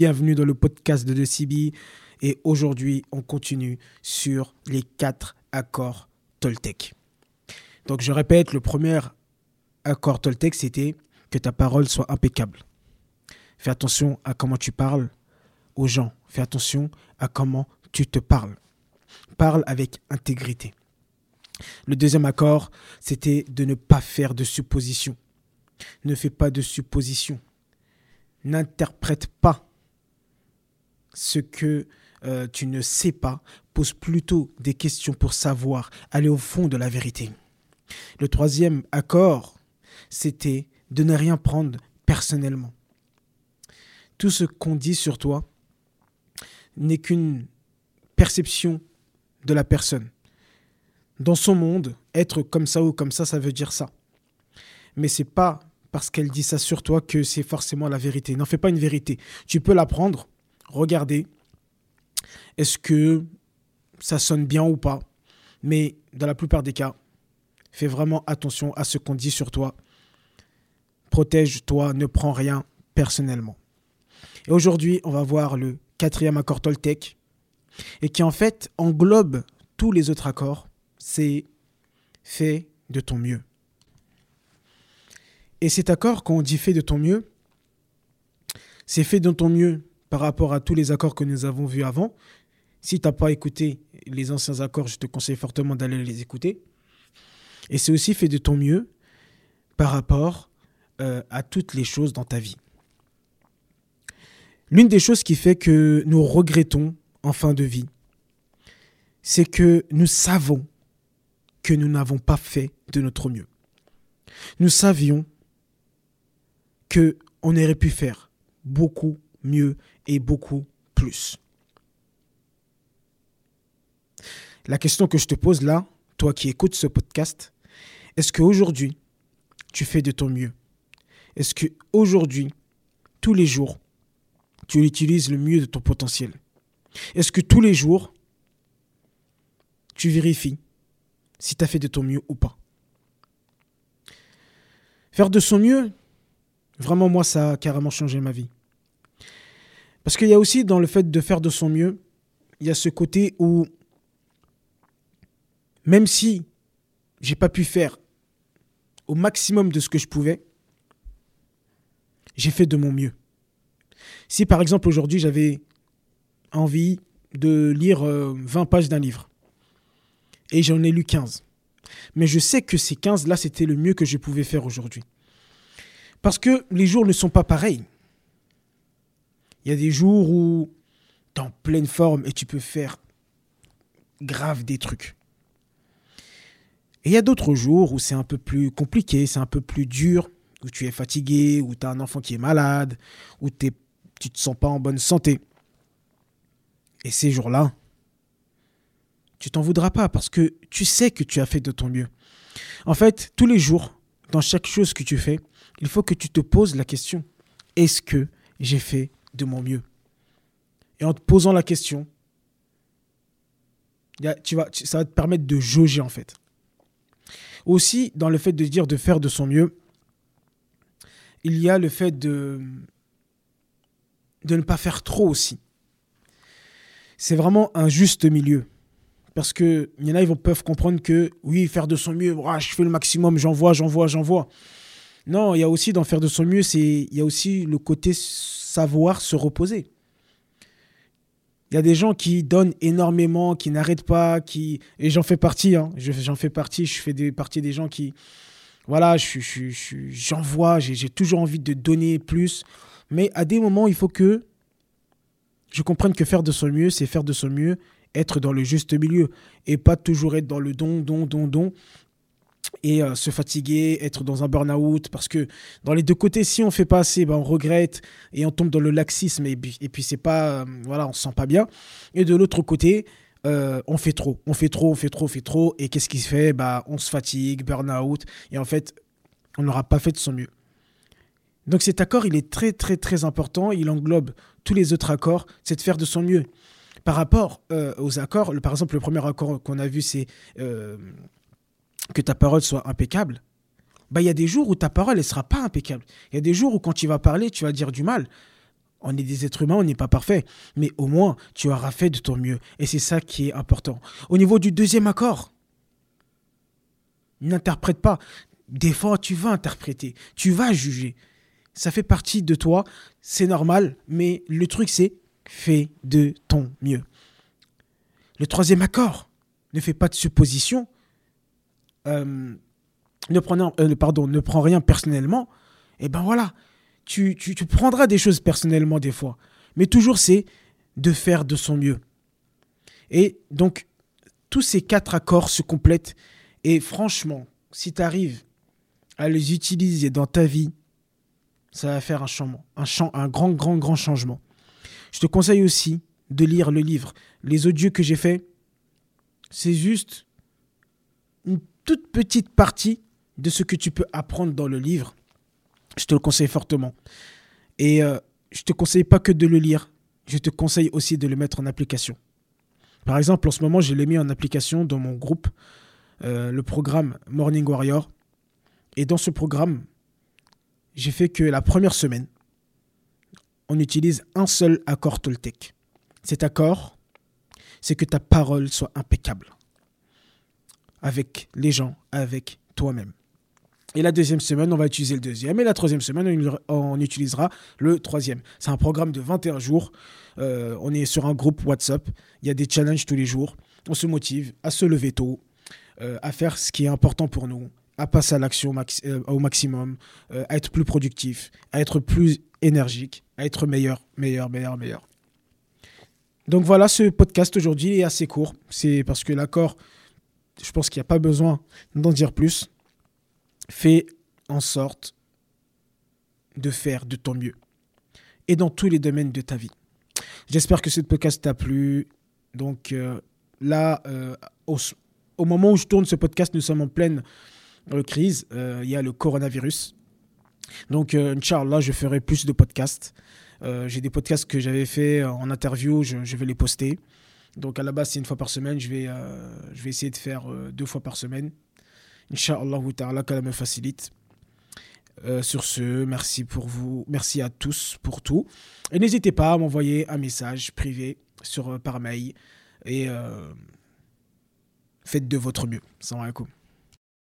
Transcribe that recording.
Bienvenue dans le podcast de DeCibi et aujourd'hui on continue sur les quatre accords Toltec. Donc je répète, le premier accord Toltec c'était que ta parole soit impeccable. Fais attention à comment tu parles aux gens. Fais attention à comment tu te parles. Parle avec intégrité. Le deuxième accord, c'était de ne pas faire de suppositions. Ne fais pas de suppositions. N'interprète pas ce que euh, tu ne sais pas, pose plutôt des questions pour savoir, aller au fond de la vérité. Le troisième accord, c'était de ne rien prendre personnellement. Tout ce qu'on dit sur toi n'est qu'une perception de la personne. Dans son monde, être comme ça ou comme ça, ça veut dire ça. Mais c'est pas parce qu'elle dit ça sur toi que c'est forcément la vérité. N'en fais pas une vérité. Tu peux l'apprendre, regardez, est-ce que ça sonne bien ou pas? Mais dans la plupart des cas, fais vraiment attention à ce qu'on dit sur toi. Protège-toi, ne prends rien personnellement. Et aujourd'hui, on va voir le quatrième accord Toltec, et qui en fait englobe tous les autres accords. C'est fais de ton mieux. Et cet accord, quand on dit fais de ton mieux, c'est fait de ton mieux par rapport à tous les accords que nous avons vus avant. Si tu n'as pas écouté les anciens accords, je te conseille fortement d'aller les écouter. Et c'est aussi fait de ton mieux par rapport euh, à toutes les choses dans ta vie. L'une des choses qui fait que nous regrettons en fin de vie, c'est que nous savons que nous n'avons pas fait de notre mieux. Nous savions que on aurait pu faire beaucoup mieux et beaucoup plus. La question que je te pose là, toi qui écoutes ce podcast, est-ce qu'aujourd'hui, tu fais de ton mieux? Est-ce qu'aujourd'hui, tous les jours, tu utilises le mieux de ton potentiel? Est-ce que tous les jours, tu vérifies si tu as fait de ton mieux ou pas? Faire de son mieux, vraiment moi, ça a carrément changé ma vie. Parce qu'il y a aussi dans le fait de faire de son mieux, il y a ce côté où, même si j'ai pas pu faire au maximum de ce que je pouvais, j'ai fait de mon mieux. Si par exemple aujourd'hui j'avais envie de lire 20 euh, pages d'un livre, et j'en ai lu 15, mais je sais que ces 15-là, c'était le mieux que je pouvais faire aujourd'hui. Parce que les jours ne sont pas pareils. Il y a des jours où tu es en pleine forme et tu peux faire grave des trucs. Et il y a d'autres jours où c'est un peu plus compliqué, c'est un peu plus dur, où tu es fatigué, où tu as un enfant qui est malade, où tu ne te sens pas en bonne santé. Et ces jours-là, tu t'en voudras pas parce que tu sais que tu as fait de ton mieux. En fait, tous les jours, dans chaque chose que tu fais, il faut que tu te poses la question, est-ce que j'ai fait de mon mieux. Et en te posant la question, tu vas, ça va te permettre de jauger en fait. Aussi, dans le fait de dire de faire de son mieux, il y a le fait de, de ne pas faire trop aussi. C'est vraiment un juste milieu. Parce qu'il y en a, ils peuvent comprendre que oui, faire de son mieux, je fais le maximum, j'envoie, j'envoie, j'envoie. Non, il y a aussi dans faire de son mieux, c'est il y a aussi le côté se reposer. Il y a des gens qui donnent énormément, qui n'arrêtent pas, qui et j'en fais partie. Hein. J'en fais partie. Je fais des, partie des gens qui, voilà, j'envoie. Je, j'ai toujours envie de donner plus, mais à des moments, il faut que je comprenne que faire de son mieux, c'est faire de son mieux, être dans le juste milieu et pas toujours être dans le don, don, don, don et euh, se fatiguer, être dans un burn-out, parce que dans les deux côtés, si on fait pas assez, ben on regrette et on tombe dans le laxisme et puis, c'est pas, euh, voilà, on se sent pas bien. Et de l'autre côté, euh, on fait trop, on fait trop, on fait trop, on fait trop, et qu'est-ce qui se fait? Bah, On se fatigue, burn-out, et en fait, on n'aura pas fait de son mieux. Donc cet accord, il est très très très important, il englobe tous les autres accords, c'est de faire de son mieux. Par rapport aux accords, par exemple, le premier accord qu'on a vu, c'est que ta parole soit impeccable, bah, il y a des jours où ta parole ne sera pas impeccable. Il y a des jours où quand tu vas parler, tu vas dire du mal. On est des êtres humains, on n'est pas parfait. Mais au moins, tu auras fait de ton mieux. Et c'est ça qui est important. Au niveau du deuxième accord, n'interprète pas. Des fois, tu vas interpréter, tu vas juger. Ça fait partie de toi, c'est normal. Mais le truc, c'est fais de ton mieux. Le troisième accord, ne fais pas de suppositions. Euh, ne, prenant, euh, pardon, ne rien personnellement. Et eh ben voilà, tu, prendras des choses personnellement des fois. Mais toujours, c'est de faire de son mieux. Et donc, tous ces quatre accords se complètent. Et franchement, si tu arrives à les utiliser dans ta vie, ça va faire un changement, un, un grand, grand, grand changement. Je te conseille aussi de lire le livre. Les audios que j'ai faits, c'est juste une toute petite partie de ce que tu peux apprendre dans le livre. Je te le conseille fortement. Et euh, je ne te conseille pas que de le lire, je te conseille aussi de le mettre en application. Par exemple, en ce moment, je l'ai mis en application dans mon groupe, euh, le programme Morning Warrior. Et dans ce programme, j'ai fait que la première semaine, on utilise un seul accord Toltec. Cet accord, c'est que ta parole soit impeccable avec les gens, avec toi-même. Et la deuxième semaine, on va utiliser le deuxième. Et la troisième semaine, on utilisera le troisième. C'est un programme de 21 jours. Euh, on est sur un groupe WhatsApp. Il y a des challenges tous les jours. On se motive à se lever tôt, euh, à faire ce qui est important pour nous, à passer à l'action euh, au maximum, à être plus productif, à être plus énergique, à être meilleur, meilleur, meilleur, meilleur. Donc voilà, ce podcast aujourd'hui est assez court. C'est parce que l'accord, je pense qu'il n'y a pas besoin d'en dire plus. Fais en sorte de faire de ton mieux. Et dans tous les domaines de ta vie. J'espère que ce podcast t'a plu. Donc euh, là, euh, au, moment où je tourne ce podcast, nous sommes en pleine euh, crise. Il y a le coronavirus. Donc, Inch'Allah, je ferai plus de podcasts. J'ai des podcasts que j'avais fait en interview, je, vais les poster. Donc, à la base, c'est une fois par semaine. Je vais, je vais essayer de faire deux fois par semaine. Inch'Allah ta'ala qu'elle me facilite. Euh, sur ce, merci pour vous, merci à tous pour tout. Et n'hésitez pas à m'envoyer un message privé sur, euh, par mail et euh, faites de votre mieux. Salam alaikum.